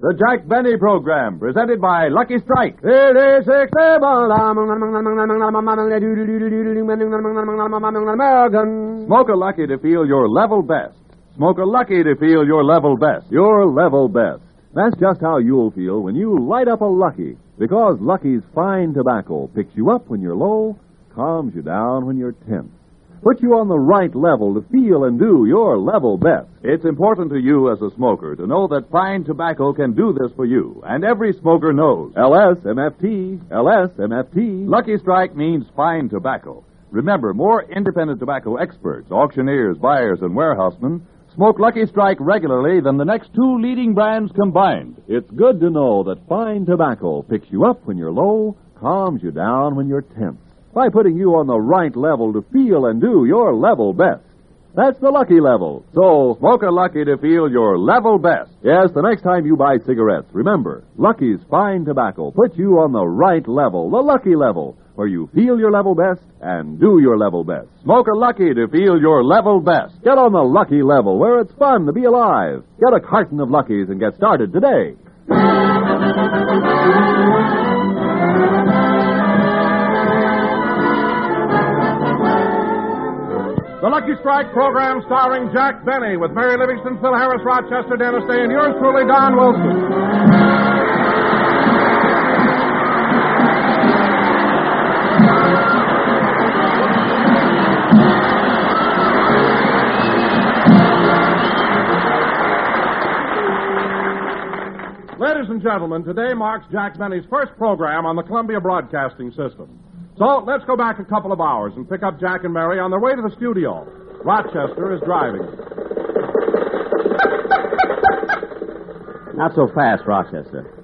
The Jack Benny Program, presented by Lucky Strike. It is incredible. Smoke a Lucky to feel your level best. Smoke a Lucky to feel your level best. Your level best. That's just how you'll feel when you light up a Lucky. Because Lucky's fine tobacco picks you up when you're low, calms you down when you're tense. Puts you on the right level to feel and do your level best. It's important to you as a smoker to know that fine tobacco can do this for you, and every smoker knows. LSMFT, LSMFT. Lucky Strike means fine tobacco. Remember, more independent tobacco experts, auctioneers, buyers, and warehousemen smoke Lucky Strike regularly than the next two leading brands combined. It's good to know that fine tobacco picks you up when you're low, calms you down when you're tense, by putting you on the right level to feel and do your level best. That's the lucky level. So, smoke a Lucky to feel your level best. Yes, the next time you buy cigarettes, remember, Lucky's fine tobacco puts you on the right level, the lucky level, where you feel your level best and do your level best. Smoke a Lucky to feel your level best. Get on the lucky level where it's fun to be alive. Get a carton of Luckies and get started today. The Lucky Strike program starring Jack Benny with Mary Livingstone, Phil Harris, Rochester, Dennis Day, and yours truly, Don Wilson. Ladies and gentlemen, today marks Jack Benny's first program on the Columbia Broadcasting System. So let's go back a couple of hours and pick up Jack and Mary on their way to the studio. Rochester is driving. Not so fast, Rochester.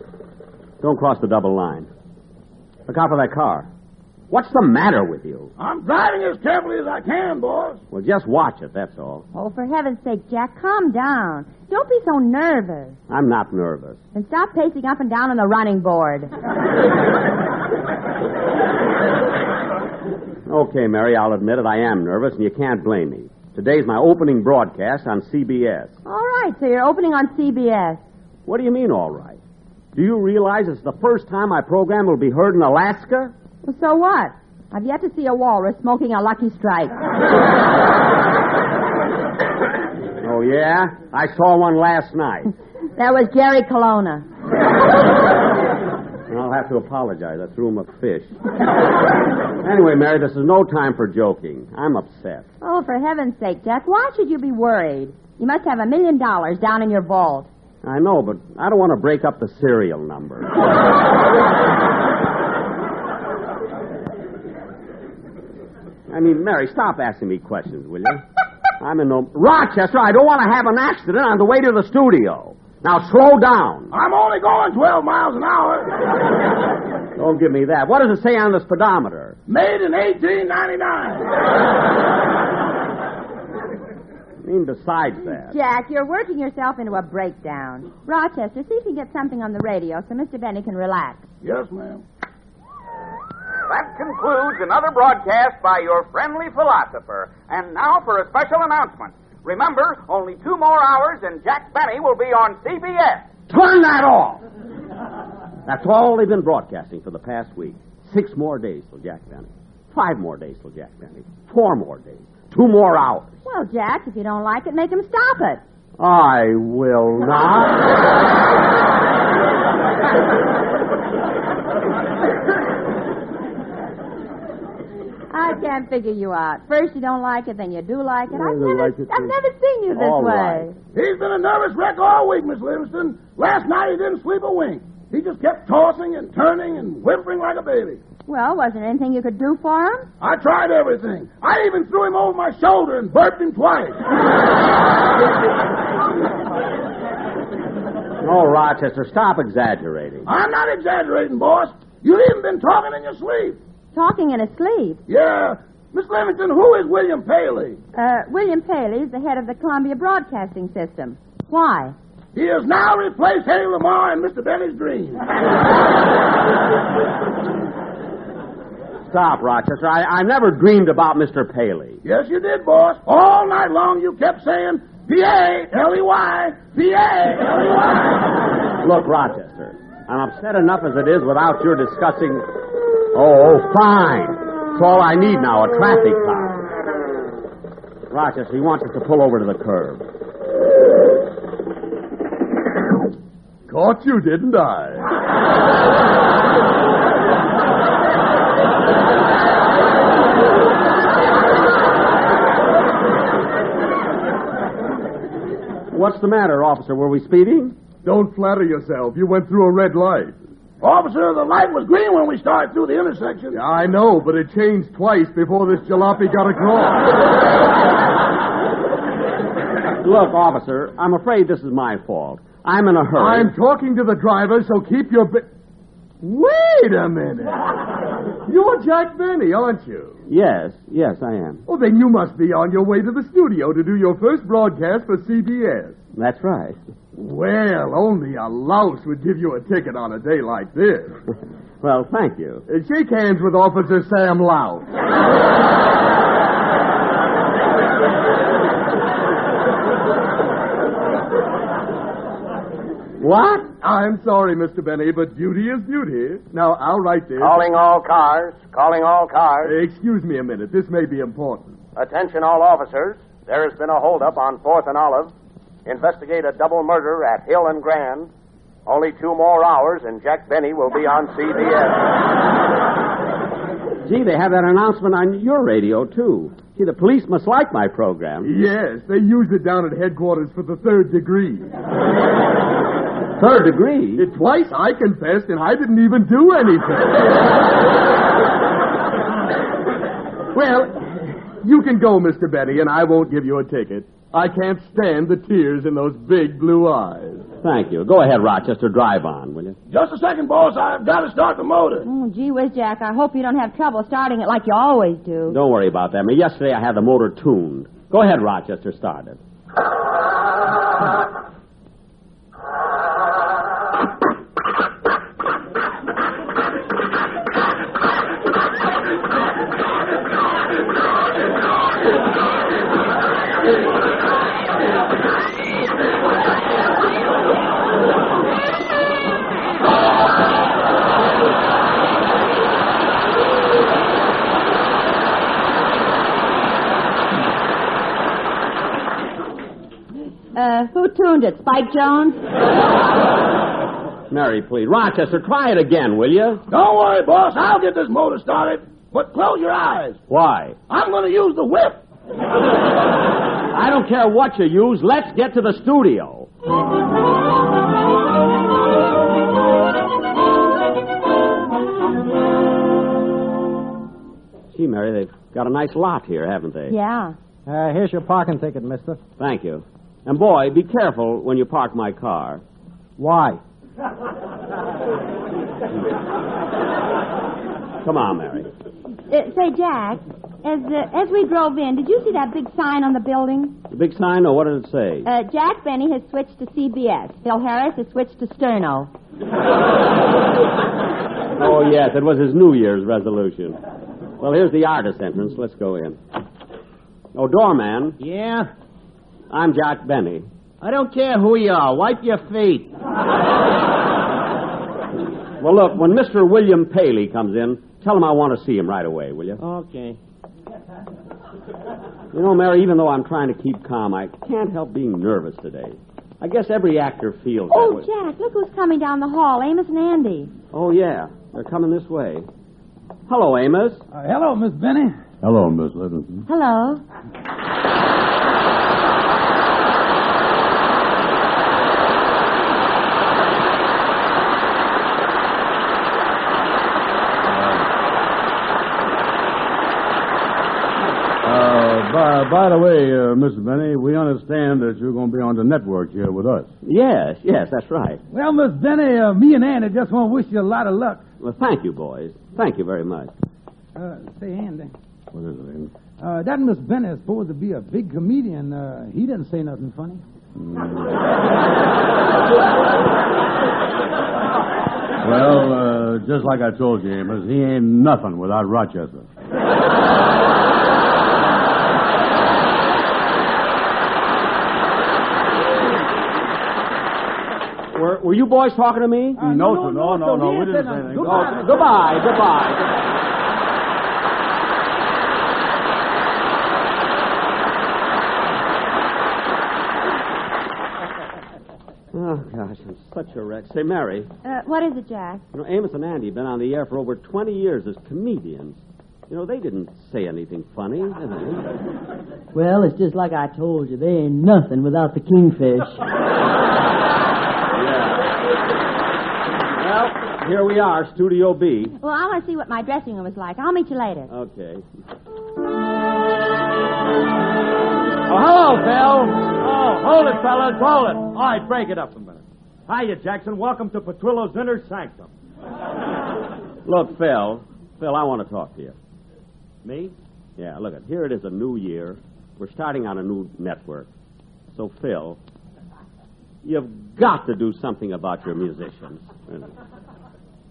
Don't cross the double line. Look out for that car. What's the matter with you? I'm driving as carefully as I can, boss. Well, just watch it, that's all. Oh, for heaven's sake, Jack, calm down. Don't be so nervous. I'm not nervous. And stop pacing up and down on the running board. Okay, Mary, I'll admit it. I am nervous, and you can't blame me. Today's my opening broadcast on CBS. All right, so you're opening on CBS. What do you mean, all right? Do you realize it's the first time my program will be heard in Alaska? Well, so what? I've yet to see a walrus smoking a lucky strike. Oh, yeah? I saw one last night. That was Jerry Colonna. And I'll have to apologize. I threw him a fish. anyway, Mary, this is no time for joking. I'm upset. Oh, for heaven's sake, Jack, why should you be worried? You must have a million dollars down in your vault. I know, but I don't want to break up the serial number. I mean, Mary, stop asking me questions, will you? I'm in no. Rochester, I don't want to have an accident on the way to the studio. Now, slow down. I'm only going 12 miles an hour. Don't give me that. What does it say on the speedometer? Made in 1899. I mean, besides that. Jack, you're working yourself into a breakdown. Rochester, see if you can get something on the radio so Mr. Benny can relax. Yes, ma'am. That concludes another broadcast by your friendly philosopher. And now for a special announcement. Remember, only two more hours and Jack Benny will be on CBS. Turn that off! That's all they've been broadcasting for the past week. Six more days till Jack Benny. Five more days till Jack Benny. Four more days. Two more hours. Well, Jack, if you don't like it, make him stop it. I will not. I can't figure you out. First you don't like it, then you do like it. I I've never, like it, I've never seen you this All way. right. He's been a nervous wreck all week, Miss Livingstone. Last night he didn't sleep a wink. He just kept tossing and turning and whimpering like a baby. Well, was there anything you could do for him? I tried everything. I even threw him over my shoulder and burped him twice. Oh, Rochester, stop exaggerating. I'm not exaggerating, boss. You've even been talking in your sleep. Talking in his sleep. Yeah. Miss Livingstone, who is William Paley? Uh, William Paley is the head of the Columbia Broadcasting System. Why? He has now replaced Hedy Lamarr in Mr. Benny's dream. Stop, Rochester. I, I never dreamed about Mr. Paley. yes, you did, boss. All night long you kept saying P-A-L-E-Y, P-A-L-E-Y. Look, Rochester, I'm upset enough as it is without your discussing. Oh, oh, fine. It's all I need now, a traffic cop. Rochester, he wants us to pull over to the curb. Caught you, didn't I? What's the matter, officer? Were we speeding? Don't flatter yourself. You went through a red light. Officer, the light was green when we started through the intersection. Yeah, I know, but it changed twice before this jalopy got across. Look, officer, I'm afraid this is my fault. I'm in a hurry. I'm talking to the driver, so keep your. Bi- Wait a minute. You're Jack Benny, aren't you? Yes, yes, I am. Well, then you must be on your way to the studio to do your first broadcast for CBS. That's right. Well, only a louse would give you a ticket on a day like this. Well, thank you. Uh, shake hands with Officer Sam Louse. What? I'm sorry, Mr. Benny, but beauty is beauty. Now, I'll write this. Calling all cars. Calling all cars. Uh, excuse me a minute. This may be important. Attention, all officers. There has been a holdup on 4th and Olive. Investigate a double murder at Hill and Grand. Only two more hours, and Jack Benny will be on CBS. Gee, they have that announcement on your radio, too. Gee, the police must like my program. Yes, they use it down at headquarters for the third degree. Third degree? Twice I confessed, and I didn't even do anything. well, you can go, Mr. Benny, and I won't give you a ticket. I can't stand the tears in those big blue eyes. Thank you. Go ahead, Rochester. Drive on, will you? Just a second, boss. I've got to start the motor. Oh, gee whiz, Jack. I hope you don't have trouble starting it like you always do. Don't worry about that. I mean, yesterday I had the motor tuned. Go ahead, Rochester. Start it. who it? Spike Jones? Mary, please. Rochester, try it again, will you? Don't worry, boss. I'll get this motor started. But close your eyes. Why? I'm going to use the whip. I don't care what you use. Let's get to the studio. Gee, Mary, they've got a nice lot here, haven't they? Yeah. Uh, here's your parking ticket, mister. Thank you. And boy, be careful when you park my car. Why? Come on, Mary. Uh, say, Jack, as uh, as we drove in, did you see that big sign on the building? The big sign, or what did it say? Uh, Jack Benny has switched to CBS. Phil Harris has switched to Sterno. Oh, yes, it was his New Year's resolution. Well, here's the artist entrance. Let's go in. Oh, doorman, Yeah? I'm Jack Benny. I don't care who you are. Wipe your feet. Well, look, when Mr. William Paley comes in, tell him I want to see him right away, will you? Okay. You know, Mary, even though I'm trying to keep calm, I can't help being nervous today. I guess every actor feels that Oh, way. Jack, look who's coming down the hall. Amos and Andy. Oh, yeah. They're coming this way. Hello, Amos. Uh, hello, Miss Benny. Hello, Miss Livingstone. Hello. Uh, by the way, uh, Mrs. Benny, we understand that you're going to be on the network here with us. Yes, yes, that's right. Well, Miss Benny, uh, me and Andy just want to wish you a lot of luck. Well, thank you, boys. Thank you very much. Uh, say, Andy, What is it, Andy? uh, that Miss Benny is supposed to be a big comedian. Uh, he didn't say nothing funny. Well, uh, just like I told you, Amos, he ain't nothing without Rochester. Were, were you boys talking to me? Uh, no, sir, no, no, no, he we didn't say anything. Goodbye, Oh, Miss goodbye, goodbye. Oh, gosh, I'm such a wreck. Say, Mary, Uh, what is it, Jack? you know, Amos and Andy have been on the air for over 20 years as comedians. You know, they didn't say anything funny, did they? Well, it's just like I told you. They ain't nothing without the kingfish. Well, here we are, Studio B. Well, I want to see what my dressing room is like. I'll meet you later. Okay. Oh, hello, Phil. Oh, hold it, fellas, hold it. All right, break it up a minute. Hiya, Jackson. Welcome to Petrillo's Inner Sanctum. Look, Phil. Phil, I want to talk to you. Me? Yeah, look, it. here it is, a new year. We're starting on a new network. So, Phil, you've got to do something about your musicians.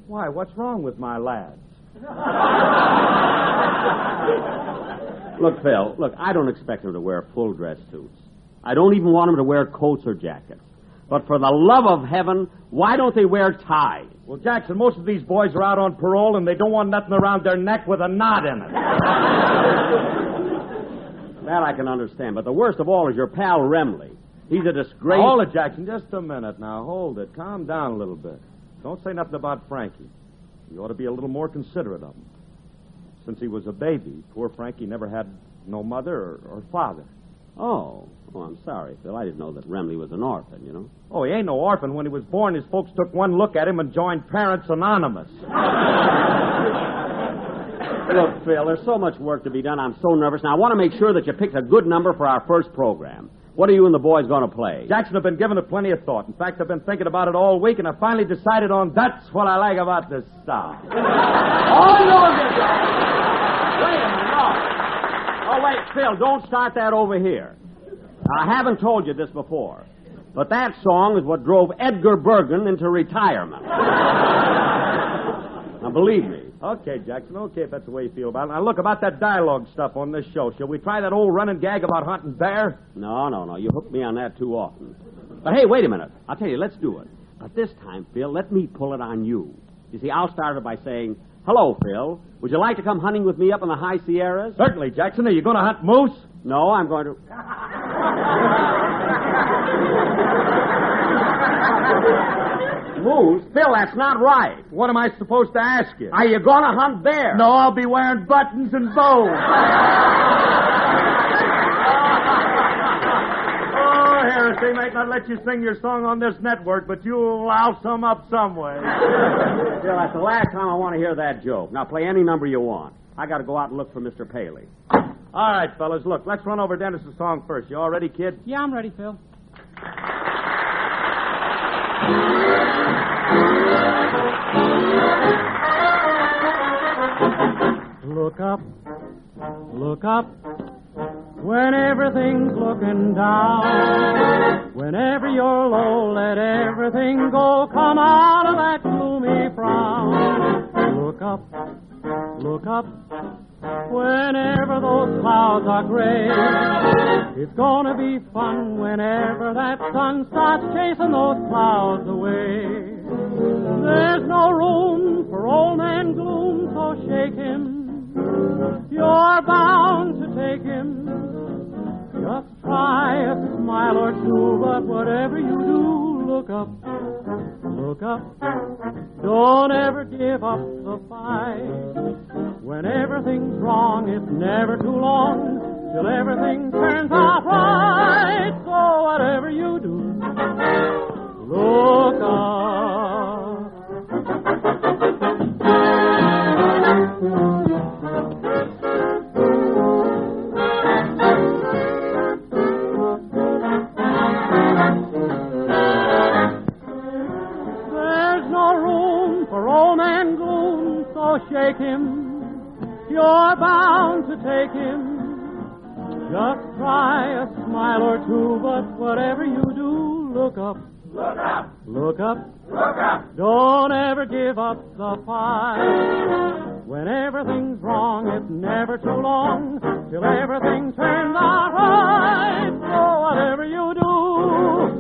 Why, what's wrong with my lads? Look, Phil, look, I don't expect them to wear full dress suits. I don't even want them to wear coats or jackets. But for the love of heaven, why don't they wear ties? Well, Jackson, most of these boys are out on parole and they don't want nothing around their neck with a knot in it. That I can understand. But the worst of all is your pal Remley. He's a disgrace. Hold it, Jackson. Just a minute now. Hold it. Calm down a little bit. Don't say nothing about Frankie. You ought to be a little more considerate of him. Since he was a baby, poor Frankie never had no mother or, or father. Oh. Oh, I'm sorry, Phil. I didn't know that Remley was an orphan, you know. Oh, he ain't no orphan. When he was born, his folks took one look at him and joined Parents Anonymous. Look, Phil, there's so much work to be done. I'm so nervous. Now, I want to make sure that you picked a good number for our first program. What are you and the boys going to play? Jackson, I've been giving it plenty of thought. In fact, I've been thinking about it all week, and I finally decided on that's what I like about this star. oh, no, Wait a minute, no. Oh, wait, Phil, don't start that over here. I haven't told you this before, but that song is what drove Edgar Bergen into retirement. now, believe me. Okay, Jackson, okay, if that's the way you feel about it. Now, look, about that dialogue stuff on this show. Shall we try that old running gag about hunting bear? No, no, no. You hook me on that too often. But hey, wait a minute. I'll tell you, let's do it. But this time, Phil, let me pull it on you. You see, I'll start it by saying, Hello, Phil. Would you like to come hunting with me up in the high Sierras? Certainly, Jackson. Are you going to hunt moose? No, I'm going to. Moose? Phil, that's not right. What am I supposed to ask you? Are you going to hunt bear? No, I'll be wearing buttons and bows. oh, Harris, they might not let you sing your song on this network, but you'll louse them up some way. Phil, that's the last time I want to hear that joke. Now, play any number you want. I got to go out and look for Mr. Paley. All right, fellas, look, let's run over Dennis's song first. You all ready, kid? Yeah, I'm ready, Phil. Look up, look up, when everything's looking down. Whenever you're low, let everything go. Come out of that gloomy frown. Look up, look up, whenever those clouds are gray. It's gonna be fun whenever that sun starts chasing those clouds away. You're bound to take him. Just try a smile or two, but whatever you do, look up, look up. Don't ever give up the fight. When everything's wrong, it's never too long till everything turns out right. So whatever you do, look up. You're bound to take him. Just try a smile or two, but whatever you do, look up. Look up! Look up. Look up! Don't ever give up the fight. When everything's wrong, it's never too long till everything turns out right. So whatever you do,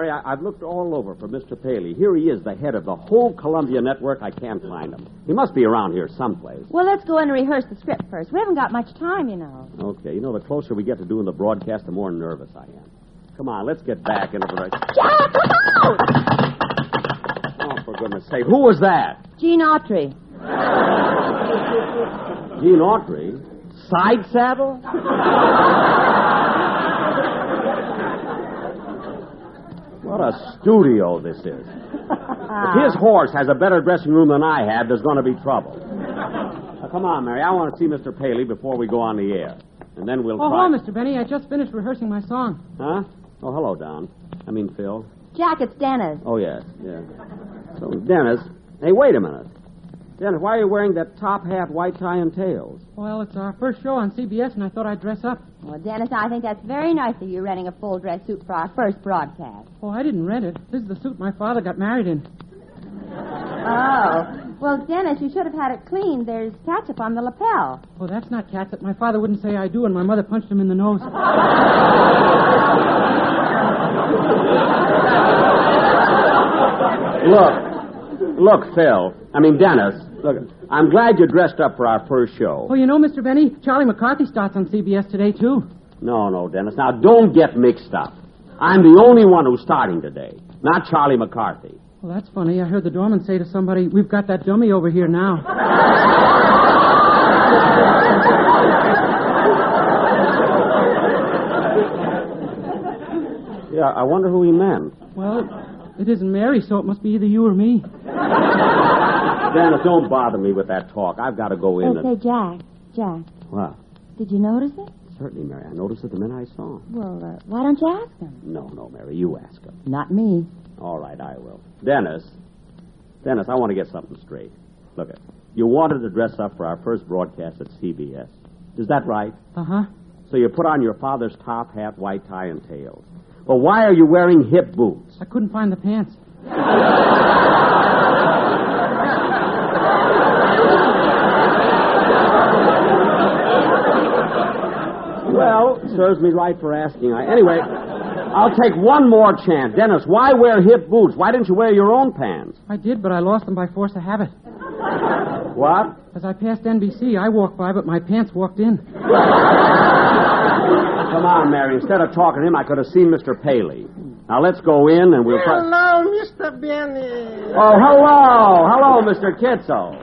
Mary, I, I've looked all over for Mr. Paley. Here he is, the head of the whole Columbia network. I can't find him. He must be around here someplace. Well, let's go in and rehearse the script first. We haven't got much time, you know. Okay, you know, the closer we get to doing the broadcast, the more nervous I am. Come on, let's get back into the. Jack, look out! Oh, for goodness sake. Who was that? Gene Autry. Gene Autry? Side saddle? What a studio this is. If his horse has a better dressing room than I have, there's going to be trouble. Now, come on, Mary. I want to see Mr. Paley before we go on the air. And then we'll Oh, try. hello, Mr. Benny. I just finished rehearsing my song. Huh? Oh, hello, Don. I mean, Phil. Jack, it's Dennis. Oh, yes, yes. So, Dennis. Hey, wait a minute. Dennis, why are you wearing that top hat, white tie, and tails? Well, it's our first show on CBS, and I thought I'd dress up. Well, Dennis, I think that's very nice of you renting a full dress suit for our first broadcast. Oh, I didn't rent it. This is the suit my father got married in. Oh. Well, Dennis, you should have had it cleaned. There's ketchup on the lapel. Oh, that's not catsup. My father wouldn't say I do, and my mother punched him in the nose. Look, look, Phil. I mean, Dennis. Look, I'm glad you dressed up for our first show. Oh, you know, Mr. Benny, Charlie McCarthy starts on CBS today, too. No, no, Dennis. Now, don't get mixed up. I'm the only one who's starting today, not Charlie McCarthy. Well, that's funny. I heard the doorman say to somebody, We've got that dummy over here now. Yeah, I wonder who he meant. Well, it isn't Mary, so it must be either you or me. Dennis, don't bother me with that talk. I've got to go in Oh, and. say, Jack, Jack, What? did you notice it? Certainly, Mary. I noticed it the minute I saw him. Well, uh, why don't you ask him? No, no, Mary. You ask him. Not me. All right, I will. Dennis. Dennis, I want to get something straight. Look, it. You wanted to dress up for our first broadcast at CBS. Is that right? Uh huh. So you put on your father's top hat, white tie, and tails. Well, why are you wearing hip boots? I couldn't find the pants. Well, serves me right for asking. Anyway, I'll take one more chance. Dennis, why wear hip boots? Why didn't you wear your own pants? I did, but I lost them by force of habit. What? As I passed NBC, I walked by, but my pants walked in. Come on, Mary. Instead of talking to him, I could have seen Mr. Paley. Now let's go in and we'll. Hello, Mr. Benny. Oh, hello, hello, Mr. Kitzel.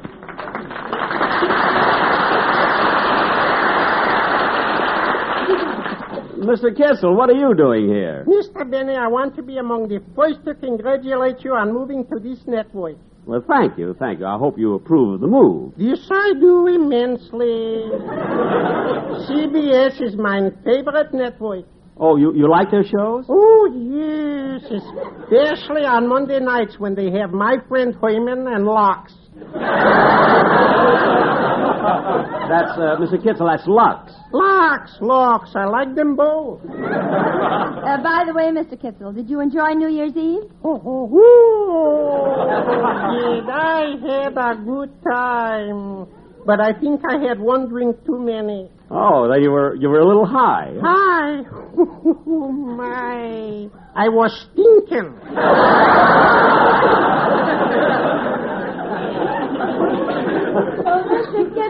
Mr. Kitzel, what are you doing here? Mr. Benny, I want to be among the first to congratulate you on moving to this network. Well, thank you, thank you. I hope you approve of the move. Yes, I do immensely. CBS is my favorite network. Oh, you, you like their shows? Oh, yes, especially on Monday nights when they have my friend Herman and Locks. That's, uh, Mr. Kitzel, that's Lux. Locks, Locks, I like them both. Uh, by the way, Mr. Kitzel, did you enjoy New Year's Eve? Oh, oh, oh. Did I had a good time. But I think I had one drink too many. Oh, then you were you were a little high. Hi. Oh, my. I was stinking. Oh,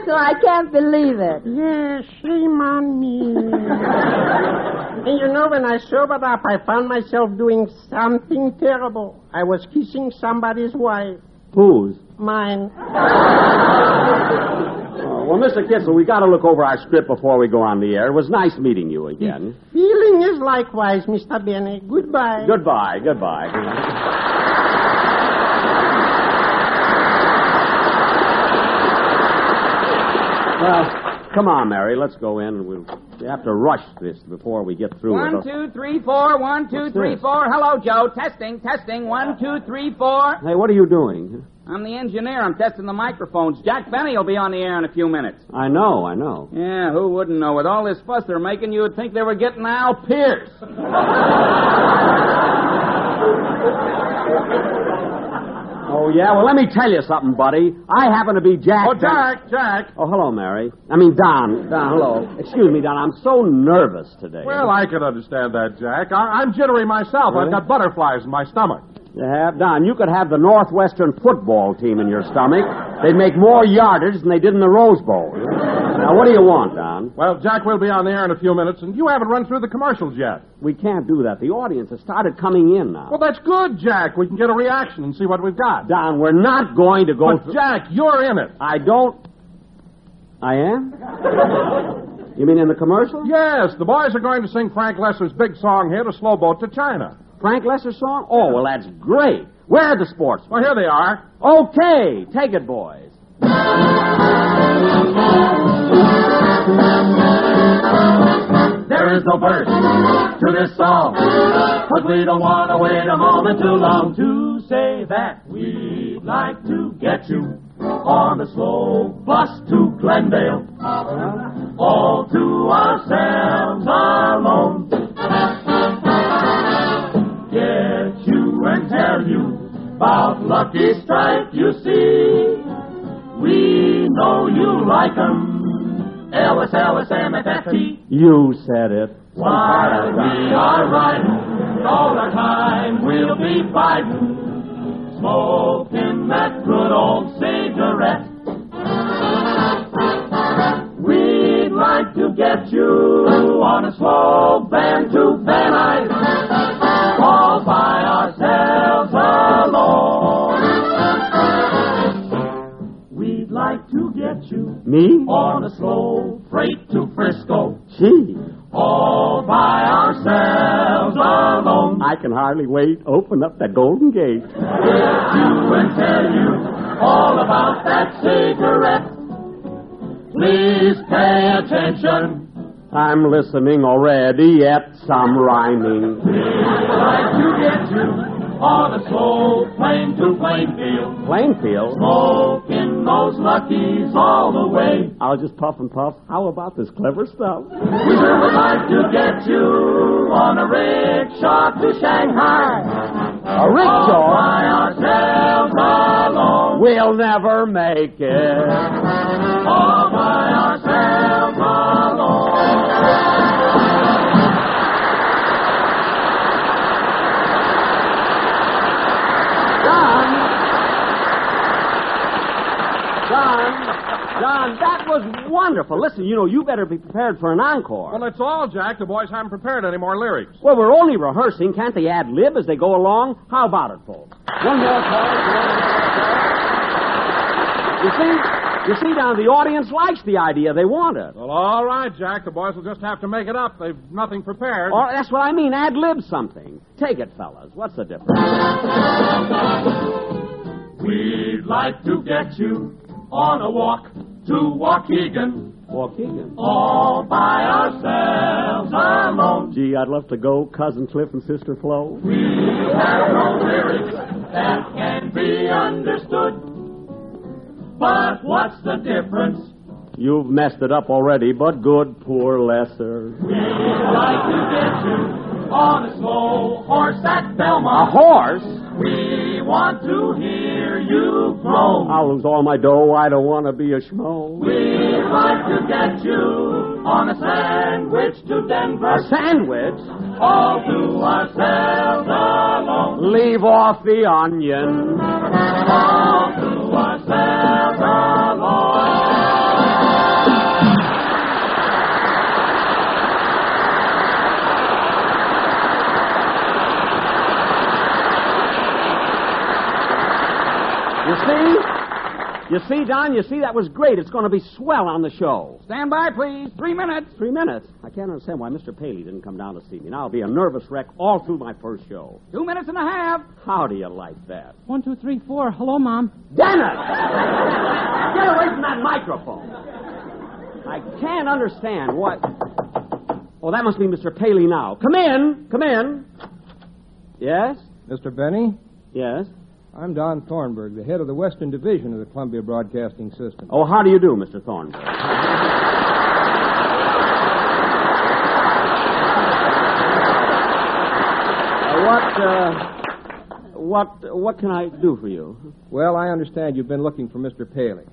Mr. I can't believe it. Yes, shame on me. and you know, when I sobered up, I found myself doing something terrible. I was kissing somebody's wife. Whose? Mine. Oh, well, Mr. Kitzel, we got to look over our script before we go on the air. It was nice meeting you again. Feeling is likewise, Mr. Benny. Goodbye. Goodbye, goodbye. Well, come on, Mary. Let's go in, we'll we have to rush this before we get through One, two, three, four. One, two, What's three, this? four. Hello, Joe. Testing, testing. One, two, three, four. Hey, what are you doing? I'm the engineer. I'm testing the microphones. Jack Benny will be on the air in a few minutes. I know, I know. Yeah, who wouldn't know? With all this fuss they're making, you would think they were getting Al Pearce. Oh, yeah? Well, let me tell you something, buddy. I happen to be Jack. Oh, Jack, Jack. Oh, hello, Mary. I mean, Don. Don, hello. Excuse me, Don. I'm so nervous today. Well, I can understand that, Jack. I- I'm jittery myself. I've got butterflies in my stomach. You have? Don, you could have the Northwestern football team in your stomach. They'd make more yardage than they did in the Rose Bowl. Now, what do you want, Don? Well, Jack, we'll be on the air in a few minutes, and you haven't run through the commercials yet. We can't do that. The audience has started coming in now. Well, that's good, Jack. We can get a reaction and see what we've got. Don, we're not going to go But, through- Jack, you're in it. I don't. I am? you mean in the commercial? Yes, the boys are going to sing Frank Loesser's big song here, A Slow Boat to China. Frank Loesser's song? Oh, well, that's great. Where are the sports? Well, here they are. Okay, take it, boys. There is no verse to this song, but we don't want to wait a moment too long to say that we'd like to get you on a slow bus to Glendale, all to ourselves alone. Get you and tell you about Lucky Strike, you see. We know you like 'em. Ellis, Ellis, MFFT. You said it. While we are riding, all the time we'll be fighting, smoking that good old cigarette. We'd like to get you on a slow van to Van Nuys, you Me? on a slow freight to Frisco, Gee, all by ourselves alone. I can hardly wait. Open up that golden gate. you and tell you all about that cigarette. Please pay attention. I'm listening already at some rhyming. We'd like on a slow plane to Plainfield, Plainfield? smoking those luckies all the way. I'll just puff and puff. How about this clever stuff? We sure would like to get you on a rickshaw to Shanghai. A rickshaw? All by ourselves alone. We'll never make it. All by ourselves alone. John! John, that was wonderful. Listen, you know, you better be prepared for an encore. Well, it's all, Jack. The boys haven't prepared any more lyrics. Well, we're only rehearsing. Can't they ad lib as they go along? How about it, folks? One more chorus. You see, you see, now the audience likes the idea. They want it. Well, all right, Jack. The boys will just have to make it up. They've nothing prepared. Or that's what I mean. Ad lib something. Take it, fellas. What's the difference? We'd like to get you on a walk to Waukegan, Waukegan. all by ourselves alone. Gee, I'd love to go, cousin Cliff and sister Flo. We have no lyrics that can be understood. But what's the difference? You've messed it up already, but good, poor Loesser. We'd like to get you on a slow horse at Belmont. A horse? We want to hear you groan. I'll lose all my dough. I don't want to be a schmo. We'd like to get you on a sandwich to Denver. A sandwich? All to ourselves alone. Leave off the onion. All to ourselves alone. You see? Don, you see, that was great. It's going to be swell on the show. Stand by, please. Three minutes. Three minutes? I can't understand why Mr. Paley didn't come down to see me. Now I'll be a nervous wreck all through my first show. Two minutes and a half. How do you like that? One, two, three, four. Hello, Mom. Dennis! Get away from that microphone. I can't understand what. Oh, that must be Mr. Paley now. Come in. Come in. Yes? Mr. Benny? Yes? I'm Don Thornburgh, the head of the Western Division of the Columbia Broadcasting System. Oh, how do you do, Mr. Thornburgh? Uh, what, uh, what, what can I do for you? Well, I understand you've been looking for Mr. Paley.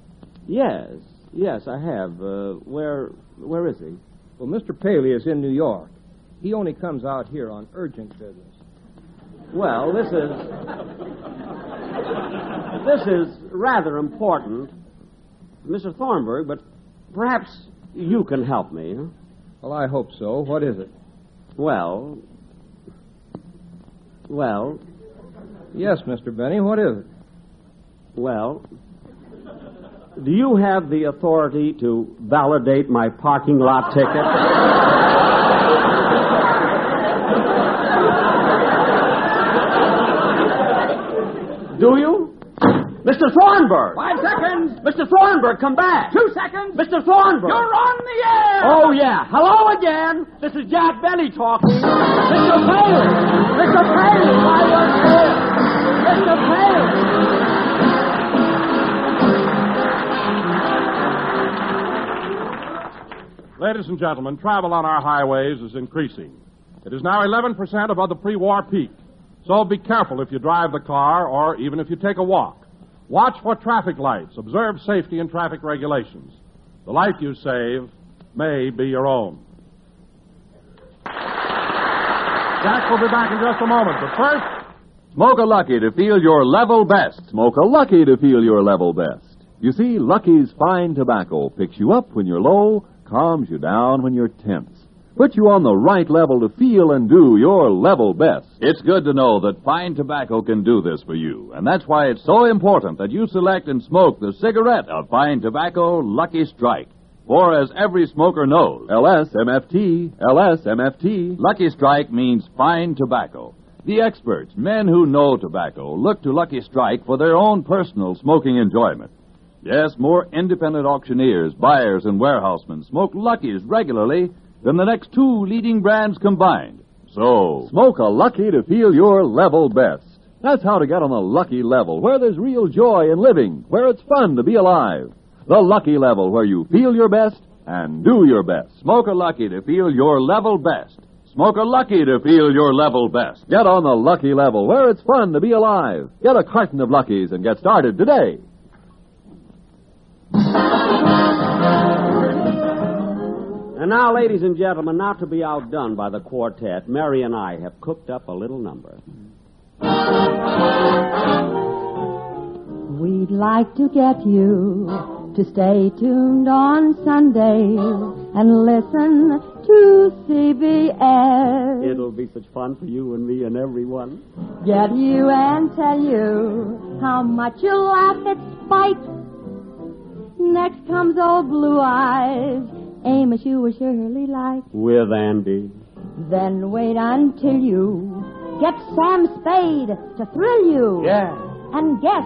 Yes, yes, I have. Uh, where, where is he? Well, Mr. Paley is in New York. He only comes out here on urgent business. Well, this is this is rather important, Mr. Thornburgh, but perhaps you can help me. Well, I hope so. What is it? Well, well, Yes, Mr. Benny, what is it? well. Do you have the authority to validate my parking lot ticket? Do you? Mr. Thornburgh! Five seconds. Mr. Thornburgh, come back! Two seconds. Mr. Thornburgh! You're on the air. Oh, yeah. Hello again. This is Jack Benny talking. Mr. Paley! Mr. Paley, why was here? Mr. Paley! Ladies and gentlemen, travel on our highways is increasing. It is now 11% above the pre war peak. So be careful if you drive the car or even if you take a walk. Watch for traffic lights. Observe safety and traffic regulations. The life you save may be your own. Jack will be back in just a moment, but first, Smoke a Lucky to feel your level best. Smoke a Lucky to feel your level best. You see, Lucky's fine tobacco picks you up when you're low, calms you down when you're tense. Puts you on the right level to feel and do your level best. It's good to know that fine tobacco can do this for you, and that's why it's so important that you select and smoke the cigarette of fine tobacco Lucky Strike. For as every smoker knows, LSMFT, LSMFT. Lucky Strike means fine tobacco. The experts, men who know tobacco, look to Lucky Strike for their own personal smoking enjoyment. Yes, more independent auctioneers, buyers, and warehousemen smoke Luckies regularly than the next two leading brands combined. So, Smoke a Lucky to feel your level best. That's how to get on the lucky level, where there's real joy in living, where it's fun to be alive. The lucky level, where you feel your best and do your best. smoke a Lucky to feel your level best. Smoke a Lucky to feel your level best. Get on the lucky level, where it's fun to be alive. Get a carton of Luckies and get started today. And now, ladies and gentlemen, not to be outdone by the quartet, Mary and I have cooked up a little number. We'd like to get you to stay tuned on Sunday and listen to CBS. It'll be such fun for you and me and everyone. Get you and tell you how much you laugh at spite. Next comes old Blue Eyes, Amos you will surely like. With Andy. Then wait until you get Sam Spade to thrill you. Yeah. And guess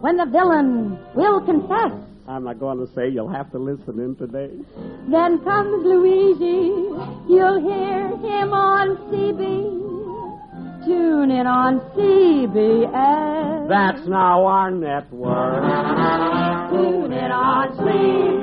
when the villain will confess. I'm not going to say you'll have to listen in today. Then comes Luigi. You'll hear him on CB. Tune in on CBS. That's now our network. Tune in on CBS.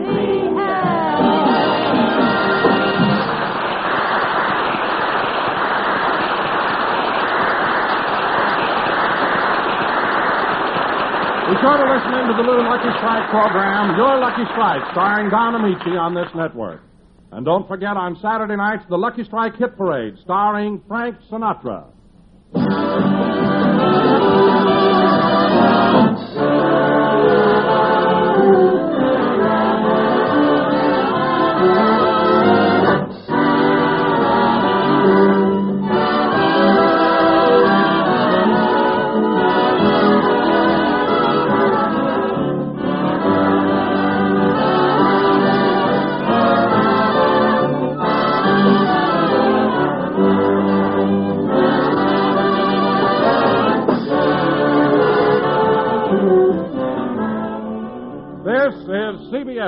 Be sure to listen in to the Little Lucky Strike program, Your Lucky Strike, starring Don Ameche on this network. And don't forget on Saturday nights, the Lucky Strike Hit Parade, starring Frank Sinatra.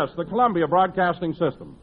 CBS, the Columbia Broadcasting System.